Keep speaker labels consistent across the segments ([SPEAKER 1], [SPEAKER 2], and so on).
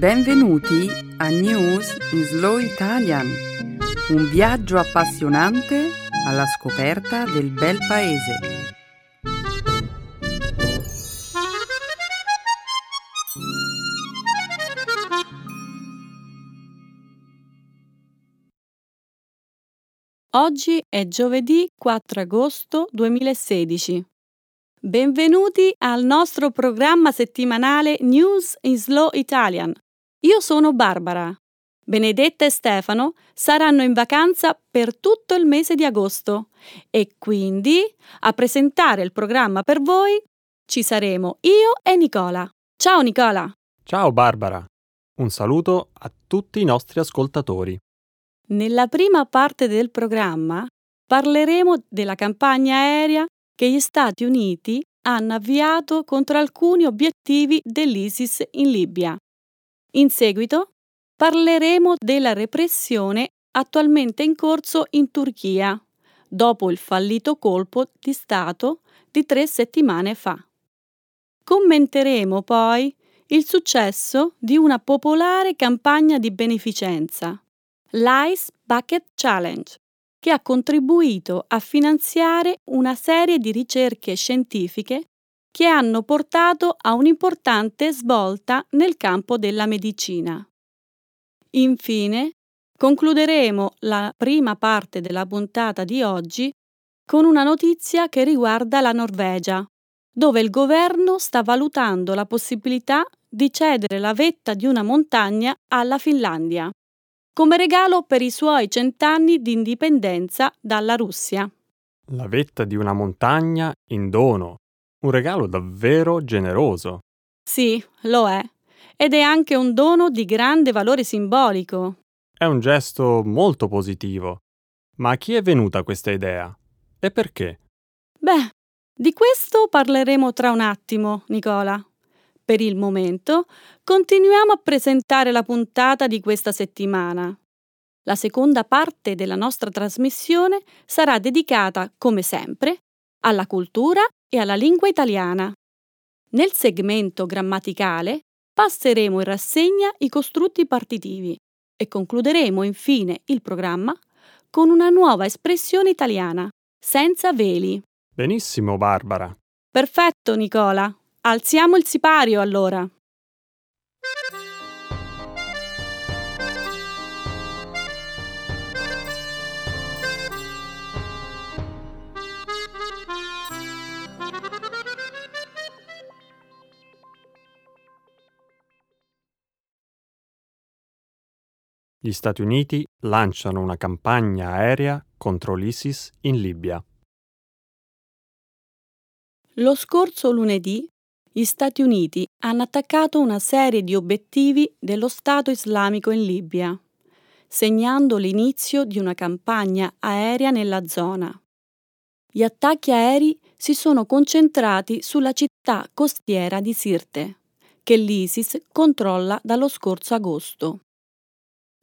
[SPEAKER 1] Benvenuti a News in Slow Italian, un viaggio appassionante alla scoperta del bel paese.
[SPEAKER 2] Oggi è giovedì 4 agosto 2016. Benvenuti al nostro programma settimanale News in Slow Italian. Io sono Barbara. Benedetta e Stefano saranno in vacanza per tutto il mese di agosto e quindi a presentare il programma per voi ci saremo io e Nicola. Ciao Nicola.
[SPEAKER 3] Ciao Barbara. Un saluto a tutti i nostri ascoltatori.
[SPEAKER 2] Nella prima parte del programma parleremo della campagna aerea che gli Stati Uniti hanno avviato contro alcuni obiettivi dell'ISIS in Libia. In seguito parleremo della repressione attualmente in corso in Turchia, dopo il fallito colpo di Stato di tre settimane fa. Commenteremo poi il successo di una popolare campagna di beneficenza l'Ice Bucket Challenge, che ha contribuito a finanziare una serie di ricerche scientifiche che hanno portato a un'importante svolta nel campo della medicina. Infine, concluderemo la prima parte della puntata di oggi con una notizia che riguarda la Norvegia, dove il governo sta valutando la possibilità di cedere la vetta di una montagna alla Finlandia come regalo per i suoi cent'anni di indipendenza dalla Russia.
[SPEAKER 3] La vetta di una montagna in dono. Un regalo davvero generoso.
[SPEAKER 2] Sì, lo è. Ed è anche un dono di grande valore simbolico.
[SPEAKER 3] È un gesto molto positivo. Ma a chi è venuta questa idea? E perché?
[SPEAKER 2] Beh, di questo parleremo tra un attimo, Nicola. Per il momento continuiamo a presentare la puntata di questa settimana. La seconda parte della nostra trasmissione sarà dedicata, come sempre, alla cultura e alla lingua italiana. Nel segmento grammaticale passeremo in rassegna i costrutti partitivi e concluderemo infine il programma con una nuova espressione italiana, senza veli.
[SPEAKER 3] Benissimo, Barbara.
[SPEAKER 2] Perfetto, Nicola. Alziamo il sipario allora.
[SPEAKER 3] Gli Stati Uniti lanciano una campagna aerea contro l'ISIS in Libia.
[SPEAKER 2] Lo scorso lunedì gli Stati Uniti hanno attaccato una serie di obiettivi dello Stato islamico in Libia, segnando l'inizio di una campagna aerea nella zona. Gli attacchi aerei si sono concentrati sulla città costiera di Sirte, che l'ISIS controlla dallo scorso agosto.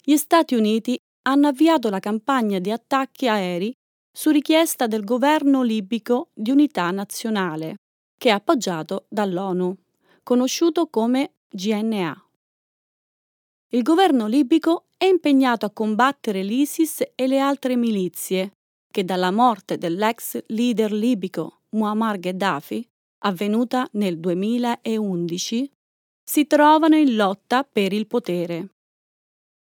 [SPEAKER 2] Gli Stati Uniti hanno avviato la campagna di attacchi aerei su richiesta del governo libico di unità nazionale che è appoggiato dall'ONU, conosciuto come GNA. Il governo libico è impegnato a combattere l'ISIS e le altre milizie che dalla morte dell'ex leader libico Muammar Gheddafi, avvenuta nel 2011, si trovano in lotta per il potere.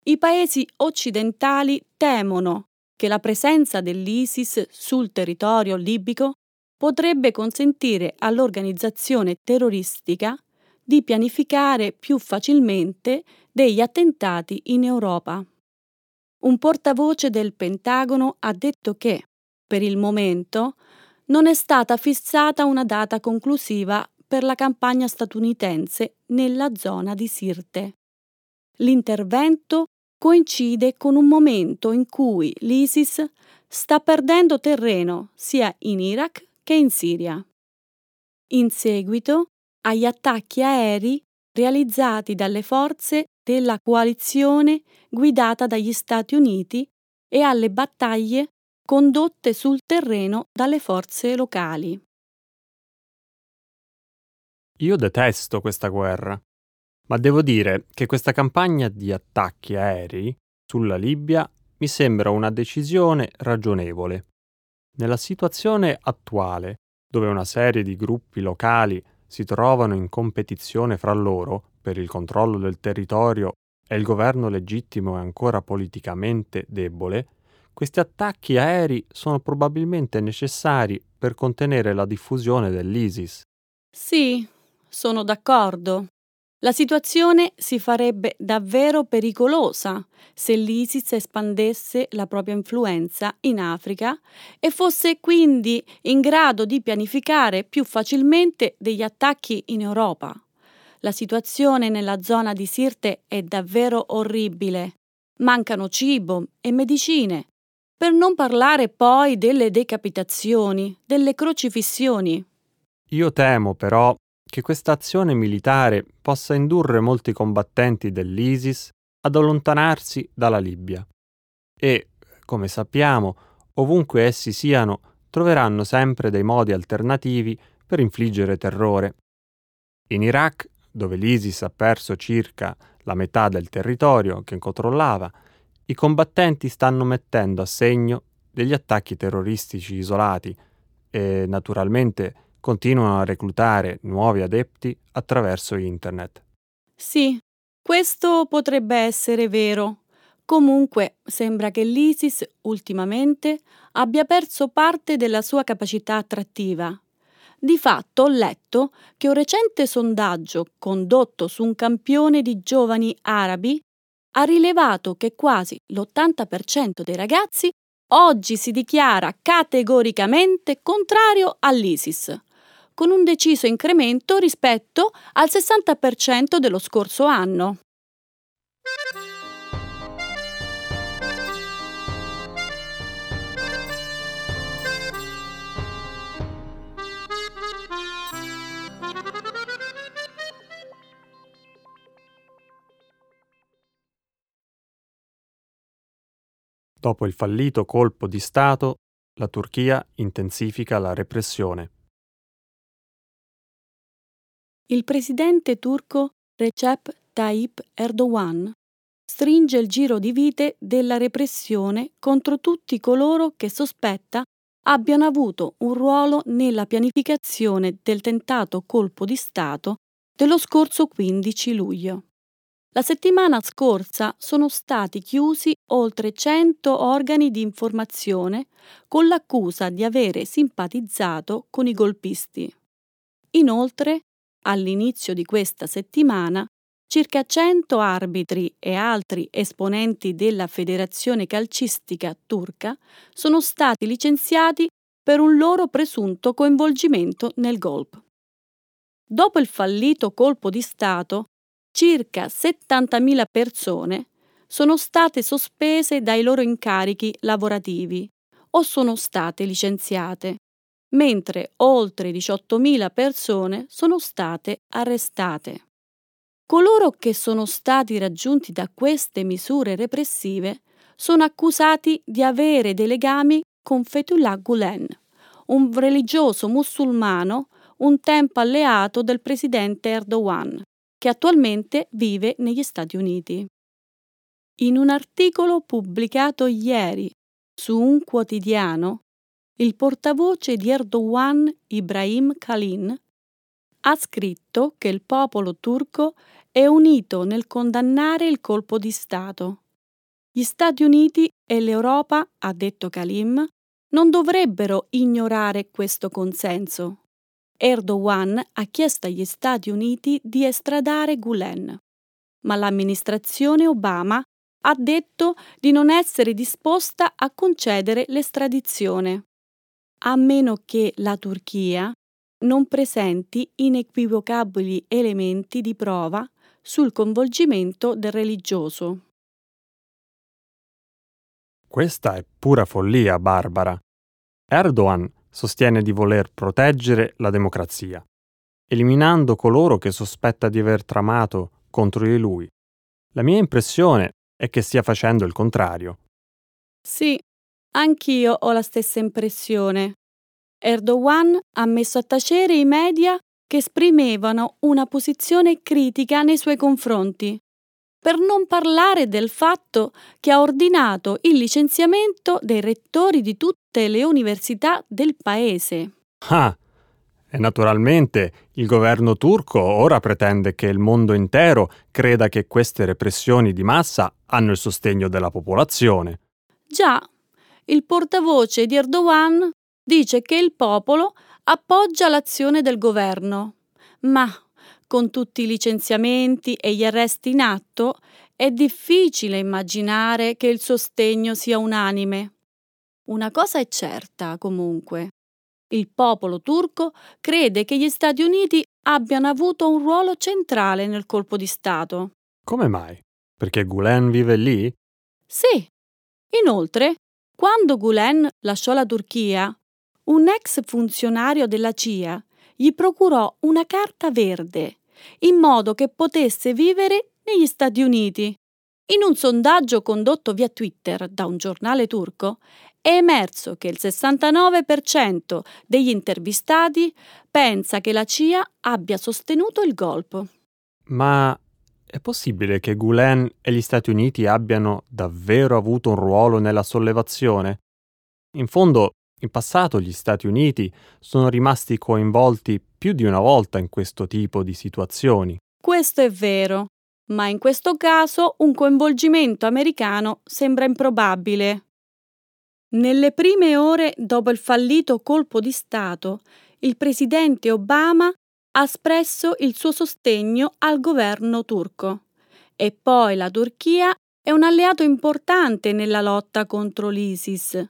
[SPEAKER 2] I paesi occidentali temono che la presenza dell'ISIS sul territorio libico potrebbe consentire all'organizzazione terroristica di pianificare più facilmente degli attentati in Europa. Un portavoce del Pentagono ha detto che, per il momento, non è stata fissata una data conclusiva per la campagna statunitense nella zona di Sirte. L'intervento coincide con un momento in cui l'ISIS sta perdendo terreno sia in Iraq che in Siria. In seguito agli attacchi aerei realizzati dalle forze della coalizione guidata dagli Stati Uniti e alle battaglie condotte sul terreno dalle forze locali.
[SPEAKER 3] Io detesto questa guerra. Ma devo dire che questa campagna di attacchi aerei sulla Libia mi sembra una decisione ragionevole. Nella situazione attuale, dove una serie di gruppi locali si trovano in competizione fra loro per il controllo del territorio e il governo legittimo è ancora politicamente debole, questi attacchi aerei sono probabilmente necessari per contenere la diffusione dell'ISIS.
[SPEAKER 2] Sì, sono d'accordo. La situazione si farebbe davvero pericolosa se l'ISIS espandesse la propria influenza in Africa e fosse quindi in grado di pianificare più facilmente degli attacchi in Europa. La situazione nella zona di Sirte è davvero orribile. Mancano cibo e medicine. Per non parlare poi delle decapitazioni, delle crocifissioni.
[SPEAKER 3] Io temo però che questa azione militare possa indurre molti combattenti dell'ISIS ad allontanarsi dalla Libia. E, come sappiamo, ovunque essi siano, troveranno sempre dei modi alternativi per infliggere terrore. In Iraq, dove l'ISIS ha perso circa la metà del territorio che controllava, i combattenti stanno mettendo a segno degli attacchi terroristici isolati e, naturalmente, continuano a reclutare nuovi adepti attraverso internet.
[SPEAKER 2] Sì, questo potrebbe essere vero. Comunque sembra che l'ISIS ultimamente abbia perso parte della sua capacità attrattiva. Di fatto ho letto che un recente sondaggio condotto su un campione di giovani arabi ha rilevato che quasi l'80% dei ragazzi oggi si dichiara categoricamente contrario all'ISIS con un deciso incremento rispetto al 60% dello scorso anno.
[SPEAKER 3] Dopo il fallito colpo di Stato, la Turchia intensifica la repressione.
[SPEAKER 2] Il presidente turco Recep Tayyip Erdogan stringe il giro di vite della repressione contro tutti coloro che sospetta abbiano avuto un ruolo nella pianificazione del tentato colpo di Stato dello scorso 15 luglio. La settimana scorsa sono stati chiusi oltre 100 organi di informazione con l'accusa di avere simpatizzato con i golpisti. Inoltre, all'inizio di questa settimana, circa 100 arbitri e altri esponenti della Federazione Calcistica turca sono stati licenziati per un loro presunto coinvolgimento nel golpe. Dopo il fallito colpo di Stato, circa 70.000 persone sono state sospese dai loro incarichi lavorativi o sono state licenziate mentre oltre 18.000 persone sono state arrestate. Coloro che sono stati raggiunti da queste misure repressive sono accusati di avere dei legami con Fethullah Gulen, un religioso musulmano un tempo alleato del presidente Erdogan, che attualmente vive negli Stati Uniti. In un articolo pubblicato ieri su un quotidiano, il portavoce di Erdogan Ibrahim Kalin ha scritto che il popolo turco è unito nel condannare il colpo di Stato. Gli Stati Uniti e l'Europa, ha detto Kalim, non dovrebbero ignorare questo consenso. Erdogan ha chiesto agli Stati Uniti di estradare Gulen, ma l'amministrazione Obama ha detto di non essere disposta a concedere l'estradizione a meno che la Turchia non presenti inequivocabili elementi di prova sul coinvolgimento del religioso.
[SPEAKER 3] Questa è pura follia, Barbara. Erdogan sostiene di voler proteggere la democrazia, eliminando coloro che sospetta di aver tramato contro di lui. La mia impressione è che stia facendo il contrario.
[SPEAKER 2] Sì, Anch'io ho la stessa impressione. Erdogan ha messo a tacere i media che esprimevano una posizione critica nei suoi confronti, per non parlare del fatto che ha ordinato il licenziamento dei rettori di tutte le università del paese.
[SPEAKER 3] Ah, e naturalmente il governo turco ora pretende che il mondo intero creda che queste repressioni di massa hanno il sostegno della popolazione.
[SPEAKER 2] Già, il portavoce di Erdogan dice che il popolo appoggia l'azione del governo, ma con tutti i licenziamenti e gli arresti in atto è difficile immaginare che il sostegno sia unanime. Una cosa è certa, comunque. Il popolo turco crede che gli Stati Uniti abbiano avuto un ruolo centrale nel colpo di Stato.
[SPEAKER 3] Come mai? Perché Gulen vive lì?
[SPEAKER 2] Sì. Inoltre, quando Gulen lasciò la Turchia, un ex funzionario della CIA gli procurò una carta verde, in modo che potesse vivere negli Stati Uniti. In un sondaggio condotto via Twitter da un giornale turco, è emerso che il 69% degli intervistati pensa che la CIA abbia sostenuto il golpe.
[SPEAKER 3] Ma è possibile che Gulen e gli Stati Uniti abbiano davvero avuto un ruolo nella sollevazione? In fondo, in passato gli Stati Uniti sono rimasti coinvolti più di una volta in questo tipo di situazioni.
[SPEAKER 2] Questo è vero, ma in questo caso un coinvolgimento americano sembra improbabile. Nelle prime ore dopo il fallito colpo di Stato, il presidente Obama ha espresso il suo sostegno al governo turco e poi la Turchia è un alleato importante nella lotta contro l'ISIS.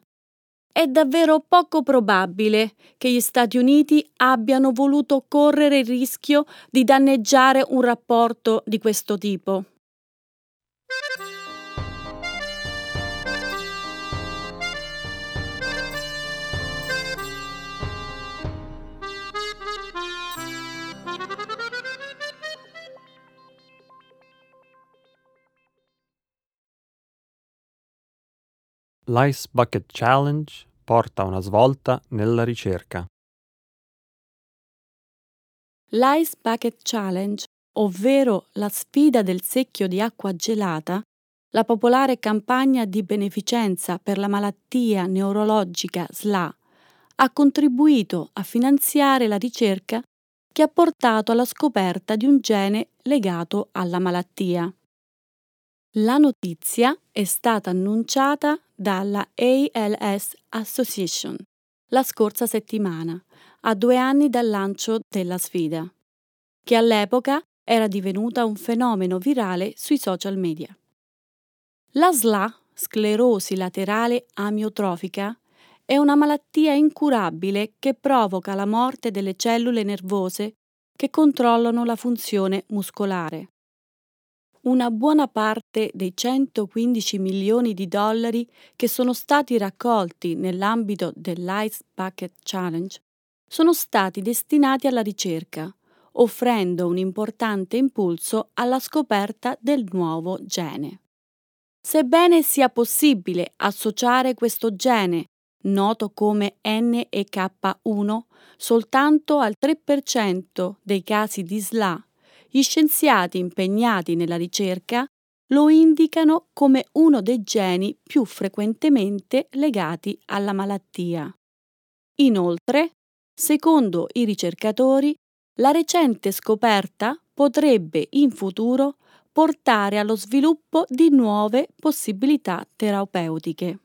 [SPEAKER 2] È davvero poco probabile che gli Stati Uniti abbiano voluto correre il rischio di danneggiare un rapporto di questo tipo.
[SPEAKER 3] L'Ice Bucket Challenge porta una svolta nella ricerca.
[SPEAKER 2] L'Ice Bucket Challenge, ovvero la sfida del secchio di acqua gelata, la popolare campagna di beneficenza per la malattia neurologica SLA, ha contribuito a finanziare la ricerca che ha portato alla scoperta di un gene legato alla malattia. La notizia è stata annunciata dalla ALS Association la scorsa settimana, a due anni dal lancio della sfida, che all'epoca era divenuta un fenomeno virale sui social media. La SLA, sclerosi laterale amiotrofica, è una malattia incurabile che provoca la morte delle cellule nervose che controllano la funzione muscolare una buona parte dei 115 milioni di dollari che sono stati raccolti nell'ambito dell'Ice Bucket Challenge sono stati destinati alla ricerca, offrendo un importante impulso alla scoperta del nuovo gene. Sebbene sia possibile associare questo gene, noto come NEK1, soltanto al 3% dei casi di SLA gli scienziati impegnati nella ricerca lo indicano come uno dei geni più frequentemente legati alla malattia. Inoltre, secondo i ricercatori, la recente scoperta potrebbe in futuro portare allo sviluppo di nuove possibilità terapeutiche.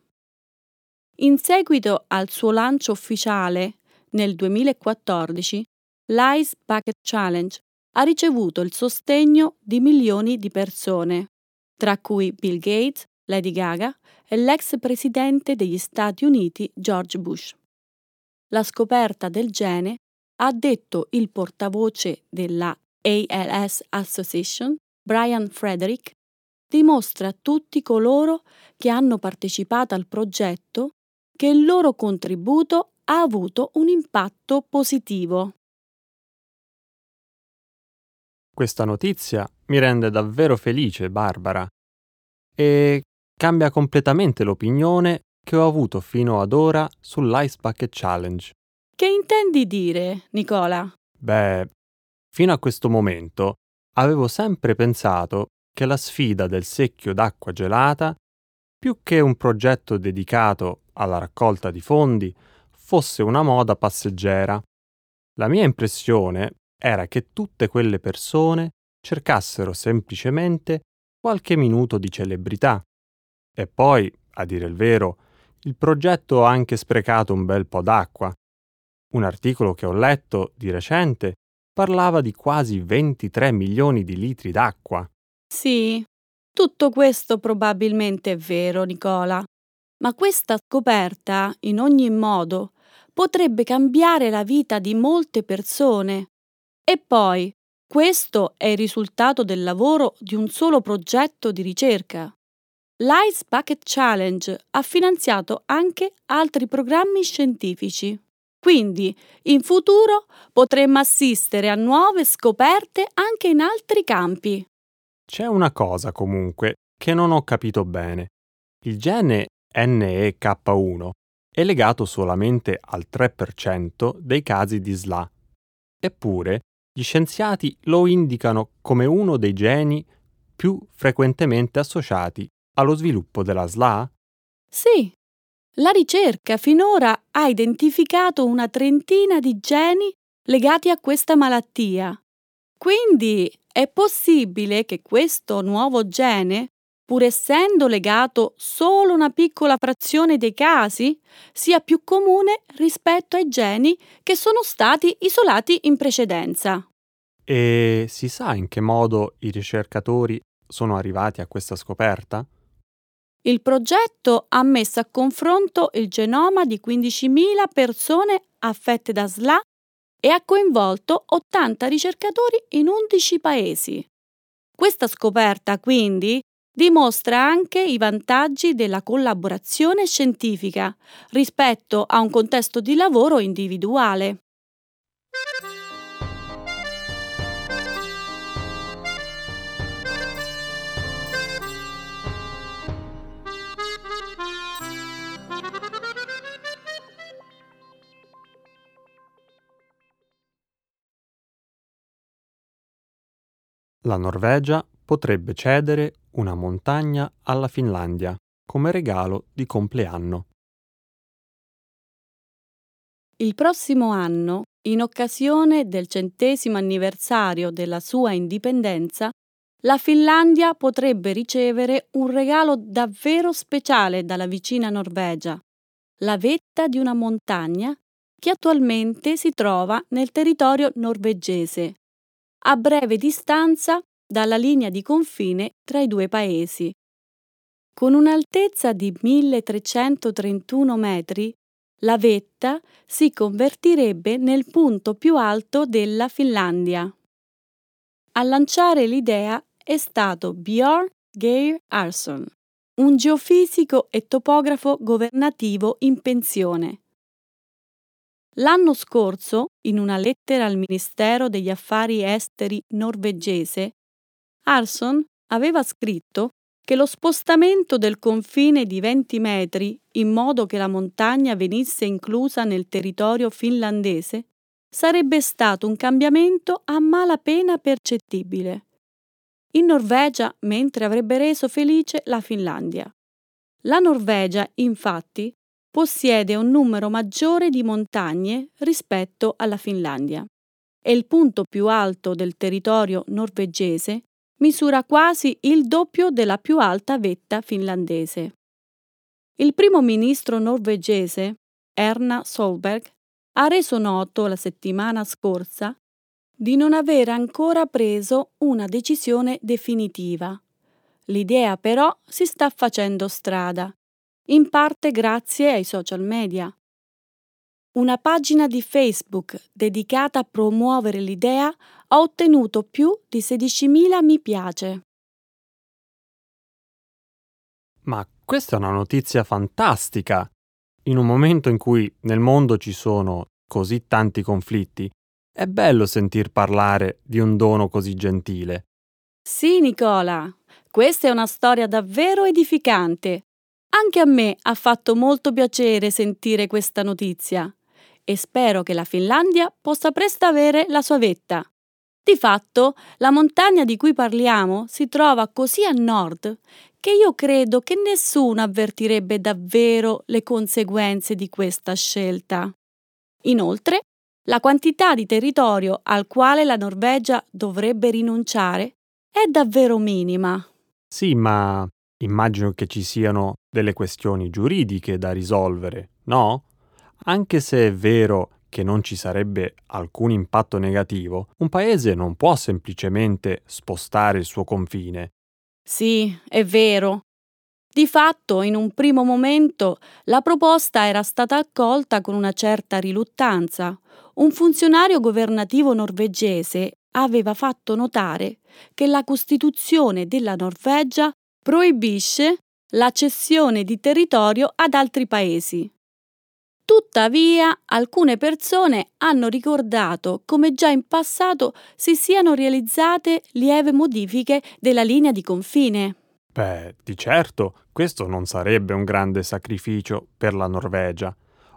[SPEAKER 2] In seguito al suo lancio ufficiale nel 2014, l'Ice Bucket Challenge ha ricevuto il sostegno di milioni di persone, tra cui Bill Gates, Lady Gaga e l'ex presidente degli Stati Uniti George Bush. La scoperta del gene, ha detto il portavoce della ALS Association, Brian Frederick, dimostra a tutti coloro che hanno partecipato al progetto che il loro contributo ha avuto un impatto positivo.
[SPEAKER 3] Questa notizia mi rende davvero felice, Barbara, e cambia completamente l'opinione che ho avuto fino ad ora sull'Ice Bucket Challenge.
[SPEAKER 2] Che intendi dire, Nicola?
[SPEAKER 3] Beh, Fino a questo momento avevo sempre pensato che la sfida del secchio d'acqua gelata, più che un progetto dedicato alla raccolta di fondi, fosse una moda passeggera. La mia impressione era che tutte quelle persone cercassero semplicemente qualche minuto di celebrità. E poi, a dire il vero, il progetto ha anche sprecato un bel po' d'acqua. Un articolo che ho letto di recente parlava di quasi 23 milioni di litri d'acqua.
[SPEAKER 2] Sì, tutto questo probabilmente è vero, Nicola. Ma questa scoperta, in ogni modo, potrebbe cambiare la vita di molte persone. E poi, questo è il risultato del lavoro di un solo progetto di ricerca. L'Ice Bucket Challenge ha finanziato anche altri programmi scientifici. Quindi, in futuro potremmo assistere a nuove scoperte anche in altri campi.
[SPEAKER 3] C'è una cosa comunque che non ho capito bene. Il gene NEK1 è legato solamente al 3% dei casi di SLA. Eppure, gli scienziati lo indicano come uno dei geni più frequentemente associati allo sviluppo della SLA?
[SPEAKER 2] Sì, la ricerca finora ha identificato una trentina di geni legati a questa malattia. Quindi è possibile che questo nuovo gene, pur essendo legato solo a una piccola frazione dei casi, sia più comune rispetto ai geni che sono stati isolati in precedenza.
[SPEAKER 3] E si sa in che modo i ricercatori sono arrivati a questa scoperta?
[SPEAKER 2] Il progetto ha messo a confronto il genoma di 15.000 persone affette da SLA e ha coinvolto 80 ricercatori in 11 paesi. Questa scoperta, quindi, dimostra anche i vantaggi della collaborazione scientifica rispetto a un contesto di lavoro individuale.
[SPEAKER 3] La Norvegia potrebbe cedere una montagna alla Finlandia come regalo di compleanno.
[SPEAKER 2] Il prossimo anno, in occasione del centesimo anniversario della sua indipendenza, la Finlandia potrebbe ricevere un regalo davvero speciale dalla vicina Norvegia, la vetta di una montagna che attualmente si trova nel territorio norvegese, a breve distanza dalla linea di confine tra i due paesi. Con un'altezza di 1331 metri, la vetta si convertirebbe nel punto più alto della Finlandia. A lanciare l'idea è stato Björn Geir Arson, un geofisico e topografo governativo in pensione, L'anno scorso, in una lettera al Ministero degli Affari Esteri norvegese, Arson aveva scritto che lo spostamento del confine di 20 metri in modo che la montagna venisse inclusa nel territorio finlandese sarebbe stato un cambiamento a malapena percettibile. In Norvegia, mentre avrebbe reso felice la Finlandia. La Norvegia, infatti, possiede un numero maggiore di montagne rispetto alla Finlandia e il punto più alto del territorio norvegese misura quasi il doppio della più alta vetta finlandese. Il primo ministro norvegese, Erna Solberg, ha reso noto la settimana scorsa di non aver ancora preso una decisione definitiva. L'idea però si sta facendo strada in parte grazie ai social media. Una pagina di Facebook dedicata a promuovere l'idea ha ottenuto più di 16.000 mi piace.
[SPEAKER 3] Ma questa è una notizia fantastica! In un momento in cui nel mondo ci sono così tanti conflitti, è bello sentir parlare di un dono così gentile.
[SPEAKER 2] Sì, Nicola, questa è una storia davvero edificante anche a me ha fatto molto piacere sentire questa notizia e spero che la Finlandia possa presto avere la sua vetta. Di fatto, la montagna di cui parliamo si trova così a nord che io credo che nessuno avvertirebbe davvero le conseguenze di questa scelta. Inoltre, la quantità di territorio al quale la Norvegia dovrebbe rinunciare è davvero minima.
[SPEAKER 3] Sì, ma immagino che ci siano delle questioni giuridiche da risolvere, no? Anche se è vero che non ci sarebbe alcun impatto negativo, un paese non può semplicemente spostare il suo confine.
[SPEAKER 2] Sì, è vero. Di fatto, in un primo momento, la proposta era stata accolta con una certa riluttanza. Un funzionario governativo norvegese aveva fatto notare che la Costituzione della Norvegia proibisce la cessione di territorio ad altri paesi. Tuttavia, alcune persone hanno ricordato come già in passato si siano realizzate lieve modifiche della linea di confine.
[SPEAKER 3] Beh, di certo, questo non sarebbe un grande sacrificio per la Norvegia.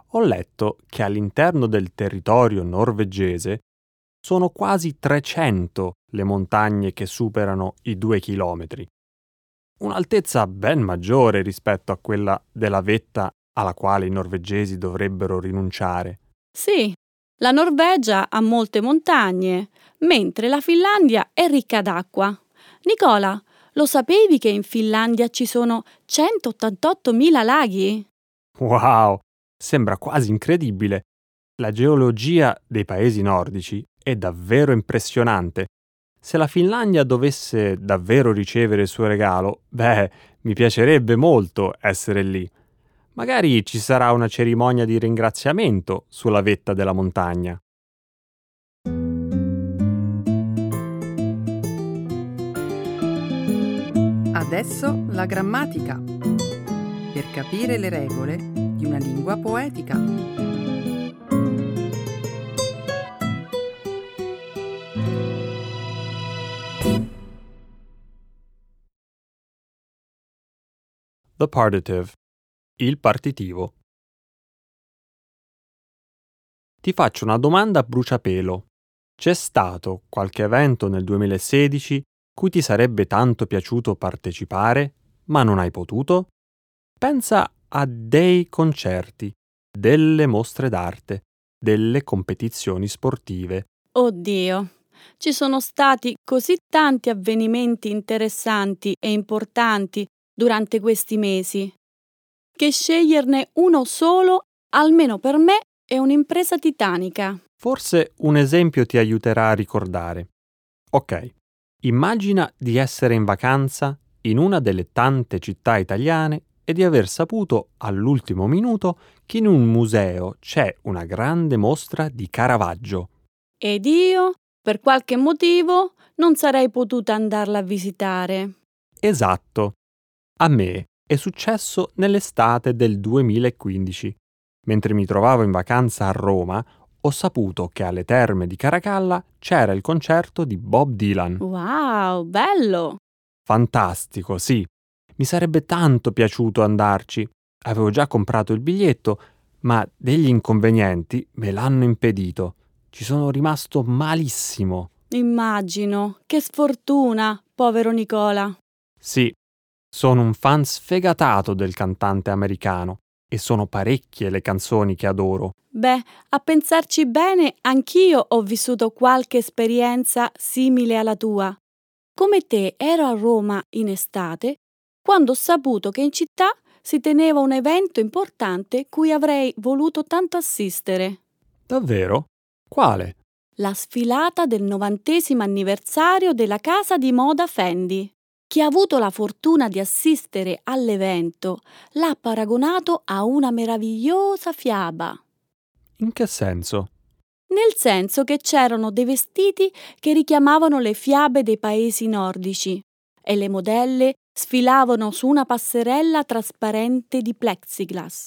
[SPEAKER 3] Ho letto che all'interno del territorio norvegese sono quasi 300 le montagne che superano i due chilometri. Un'altezza ben maggiore rispetto a quella della vetta alla quale i norvegesi dovrebbero rinunciare.
[SPEAKER 2] Sì, la Norvegia ha molte montagne, mentre la Finlandia è ricca d'acqua. Nicola, lo sapevi che in Finlandia ci sono 188.000 laghi?
[SPEAKER 3] Wow, sembra quasi incredibile. La geologia dei paesi nordici è davvero impressionante. Se la Finlandia dovesse davvero ricevere il suo regalo, beh, mi piacerebbe molto essere lì. Magari ci sarà una cerimonia di ringraziamento sulla vetta della montagna.
[SPEAKER 1] Adesso la grammatica. Per capire le regole di una lingua poetica.
[SPEAKER 3] The partitive il partitivo. Ti faccio una domanda a bruciapelo. C'è stato qualche evento nel 2016 cui ti sarebbe tanto piaciuto partecipare, ma non hai potuto? Pensa a dei concerti, delle mostre d'arte, delle competizioni sportive.
[SPEAKER 2] Oddio, ci sono stati così tanti avvenimenti interessanti e importanti durante questi mesi che sceglierne uno solo, almeno per me, è un'impresa titanica.
[SPEAKER 3] Forse un esempio ti aiuterà a ricordare. Ok, immagina di essere in vacanza in una delle tante città italiane e di aver saputo all'ultimo minuto che in un museo c'è una grande mostra di Caravaggio.
[SPEAKER 2] Ed io, per qualche motivo, non sarei potuta andarla a visitare.
[SPEAKER 3] Esatto. A me è successo nell'estate del 2015. Mentre mi trovavo in vacanza a Roma, ho saputo che alle terme di Caracalla c'era il concerto di Bob Dylan.
[SPEAKER 2] Wow, bello!
[SPEAKER 3] Fantastico, sì. Mi sarebbe tanto piaciuto andarci. Avevo già comprato il biglietto, ma degli inconvenienti me l'hanno impedito. Ci sono rimasto malissimo.
[SPEAKER 2] Immagino. Che sfortuna, povero Nicola.
[SPEAKER 3] Sì, sono un fan sfegatato del cantante americano e sono parecchie le canzoni che adoro.
[SPEAKER 2] Beh, a pensarci bene, anch'io ho vissuto qualche esperienza simile alla tua. Come te ero a Roma in estate, quando ho saputo che in città si teneva un evento importante cui avrei voluto tanto assistere.
[SPEAKER 3] Davvero? Quale?
[SPEAKER 2] La sfilata del novantesimo anniversario della casa di moda Fendi. Chi ha avuto la fortuna di assistere all'evento l'ha paragonato a una meravigliosa fiaba.
[SPEAKER 3] In che senso?
[SPEAKER 2] Nel senso che c'erano dei vestiti che richiamavano le fiabe dei paesi nordici e le modelle sfilavano su una passerella trasparente di plexiglass,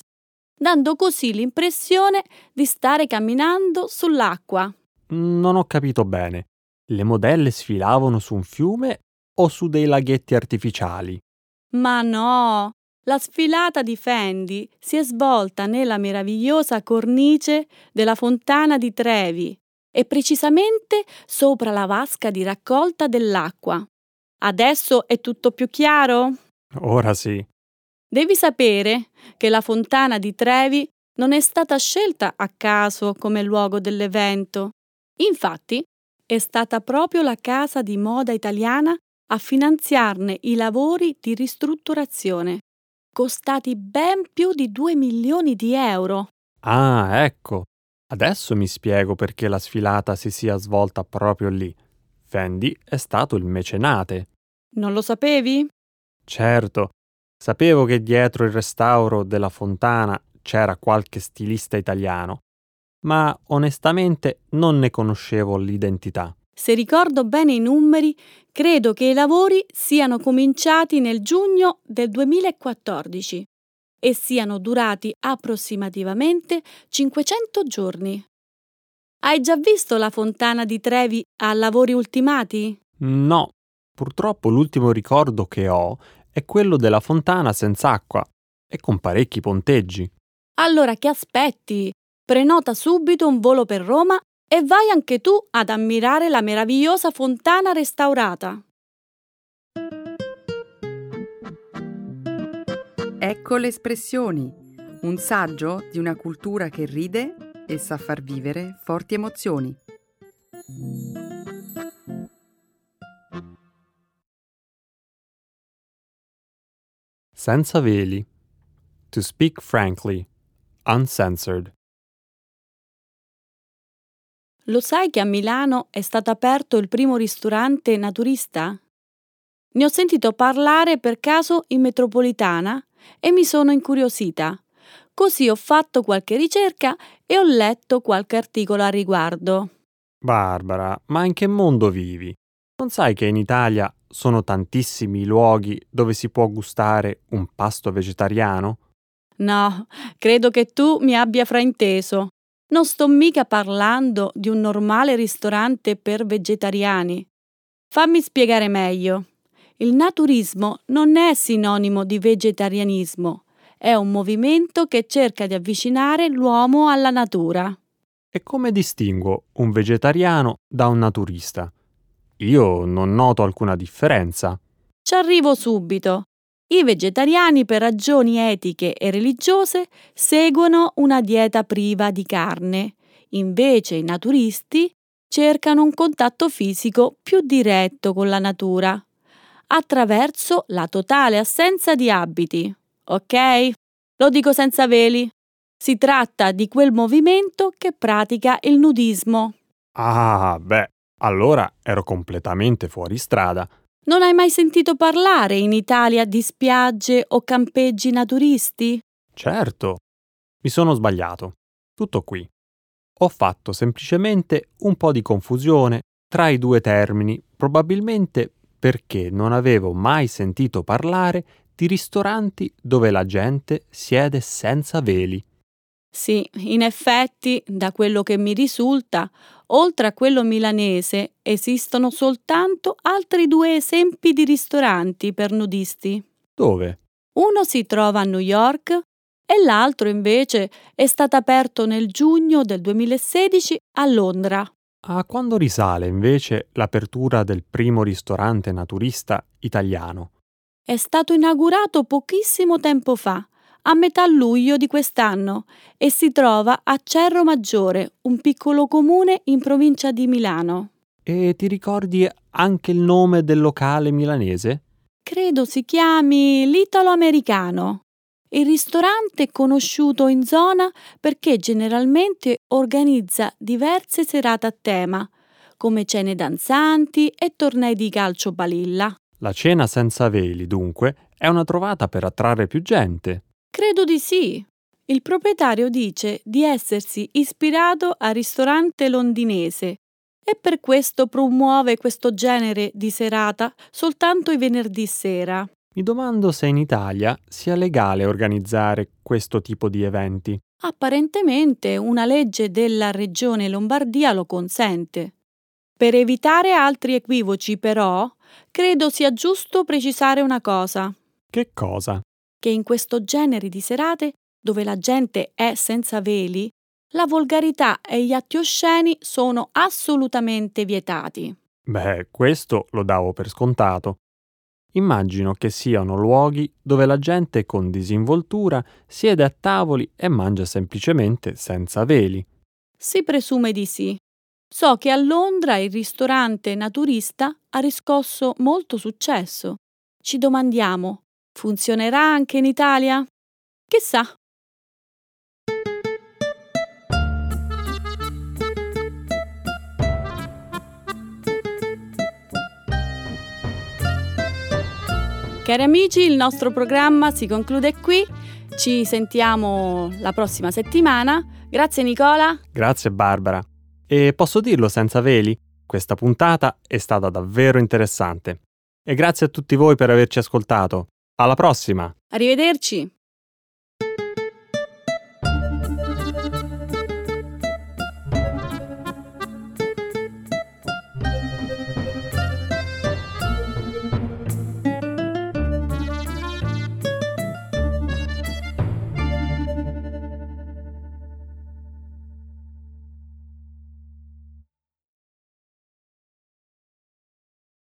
[SPEAKER 2] dando così l'impressione di stare camminando sull'acqua.
[SPEAKER 3] Non ho capito bene. Le modelle sfilavano su un fiume o su dei laghetti artificiali?
[SPEAKER 2] Ma no! La sfilata di Fendi si è svolta nella meravigliosa cornice della fontana di Trevi e precisamente sopra la vasca di raccolta dell'acqua. Adesso è tutto più chiaro?
[SPEAKER 3] Ora sì.
[SPEAKER 2] Devi sapere che la fontana di Trevi non è stata scelta a caso come luogo dell'evento. Infatti, è stata proprio la casa di moda italiana a finanziarne i lavori di ristrutturazione, costati ben più di 2 milioni di euro.
[SPEAKER 3] Ah, ecco. Adesso mi spiego perché la sfilata si sia svolta proprio lì. Fendi è stato il mecenate.
[SPEAKER 2] Non lo sapevi?
[SPEAKER 3] Certo, sapevo che dietro il restauro della fontana c'era qualche stilista italiano, ma onestamente non ne conoscevo l'identità.
[SPEAKER 2] Se ricordo bene i numeri, credo che i lavori siano cominciati nel giugno del 2014 e siano durati approssimativamente 500 giorni. Hai già visto la fontana di Trevi a lavori ultimati?
[SPEAKER 3] No, purtroppo l'ultimo ricordo che ho è quello della fontana senza acqua e con parecchi ponteggi.
[SPEAKER 2] Allora che aspetti? Prenota subito un volo per Roma e vai anche tu ad ammirare la meravigliosa fontana restaurata.
[SPEAKER 1] Ecco le espressioni, un saggio di una cultura che ride e sa far vivere forti emozioni.
[SPEAKER 3] Senza veli. To speak frankly, uncensored.
[SPEAKER 2] Lo sai che a Milano è stato aperto il primo ristorante naturista? Ne ho sentito parlare per caso in metropolitana e mi sono incuriosita. Così ho fatto qualche ricerca e ho letto qualche articolo a riguardo.
[SPEAKER 3] Barbara, ma in che mondo vivi? Non sai che in Italia sono tantissimi luoghi dove si può gustare un pasto vegetariano?
[SPEAKER 2] No, credo che tu mi abbia frainteso. Non sto mica parlando di un normale ristorante per vegetariani. Fammi spiegare meglio. Il naturismo non è sinonimo di vegetarianismo, è un movimento che cerca di avvicinare l'uomo alla natura.
[SPEAKER 3] E come distingo un vegetariano da un naturista? Io non noto alcuna differenza.
[SPEAKER 2] Ci arrivo subito. I vegetariani per ragioni etiche e religiose seguono una dieta priva di carne, invece i naturisti cercano un contatto fisico più diretto con la natura, attraverso la totale assenza di abiti. Ok? Lo dico senza veli. Si tratta di quel movimento che pratica il nudismo.
[SPEAKER 3] Ah, beh, allora ero completamente fuori strada.
[SPEAKER 2] Non hai mai sentito parlare in Italia di spiagge o campeggi naturisti?
[SPEAKER 3] Certo. Mi sono sbagliato. Tutto qui. Ho fatto semplicemente un po' di confusione tra i due termini, probabilmente perché non avevo mai sentito parlare di ristoranti dove la gente siede senza veli.
[SPEAKER 2] Sì, in effetti, da quello che mi risulta, oltre a quello milanese, esistono soltanto altri due esempi di ristoranti per nudisti.
[SPEAKER 3] Dove?
[SPEAKER 2] Uno si trova a New York e l'altro invece è stato aperto nel giugno del 2016 a Londra.
[SPEAKER 3] A quando risale invece l'apertura del primo ristorante naturista italiano?
[SPEAKER 2] È stato inaugurato pochissimo tempo fa, a metà luglio di quest'anno, e si trova a Cerro Maggiore, un piccolo comune in provincia di Milano.
[SPEAKER 3] E ti ricordi anche il nome del locale milanese?
[SPEAKER 2] Credo si chiami l'Italo Americano. Il ristorante è conosciuto in zona perché generalmente organizza diverse serate a tema, come cene danzanti e tornei di calcio balilla.
[SPEAKER 3] La cena senza veli, dunque, è una trovata per attrarre più gente.
[SPEAKER 2] Credo di sì. Il proprietario dice di essersi ispirato al ristorante londinese e per questo promuove questo genere di serata soltanto i venerdì sera.
[SPEAKER 3] Mi domando se in Italia sia legale organizzare questo tipo di eventi.
[SPEAKER 2] Apparentemente una legge della regione Lombardia lo consente. Per evitare altri equivoci, però, credo sia giusto precisare una cosa.
[SPEAKER 3] Che cosa?
[SPEAKER 2] Che in questo genere di serate, dove la gente è senza veli, la volgarità e gli atti osceni sono assolutamente vietati.
[SPEAKER 3] Beh, questo lo davo per scontato. Immagino che siano luoghi dove la gente con disinvoltura siede a tavoli e mangia semplicemente senza veli.
[SPEAKER 2] Si presume di sì. So che a Londra il ristorante naturista ha riscosso molto successo. Ci domandiamo, funzionerà anche in Italia? Chissà. Cari amici, il nostro programma si conclude qui. Ci sentiamo la prossima settimana. Grazie Nicola.
[SPEAKER 3] Grazie Barbara. E posso dirlo senza veli? Questa puntata è stata davvero interessante. E grazie a tutti voi per averci ascoltato. Alla prossima!
[SPEAKER 2] Arrivederci!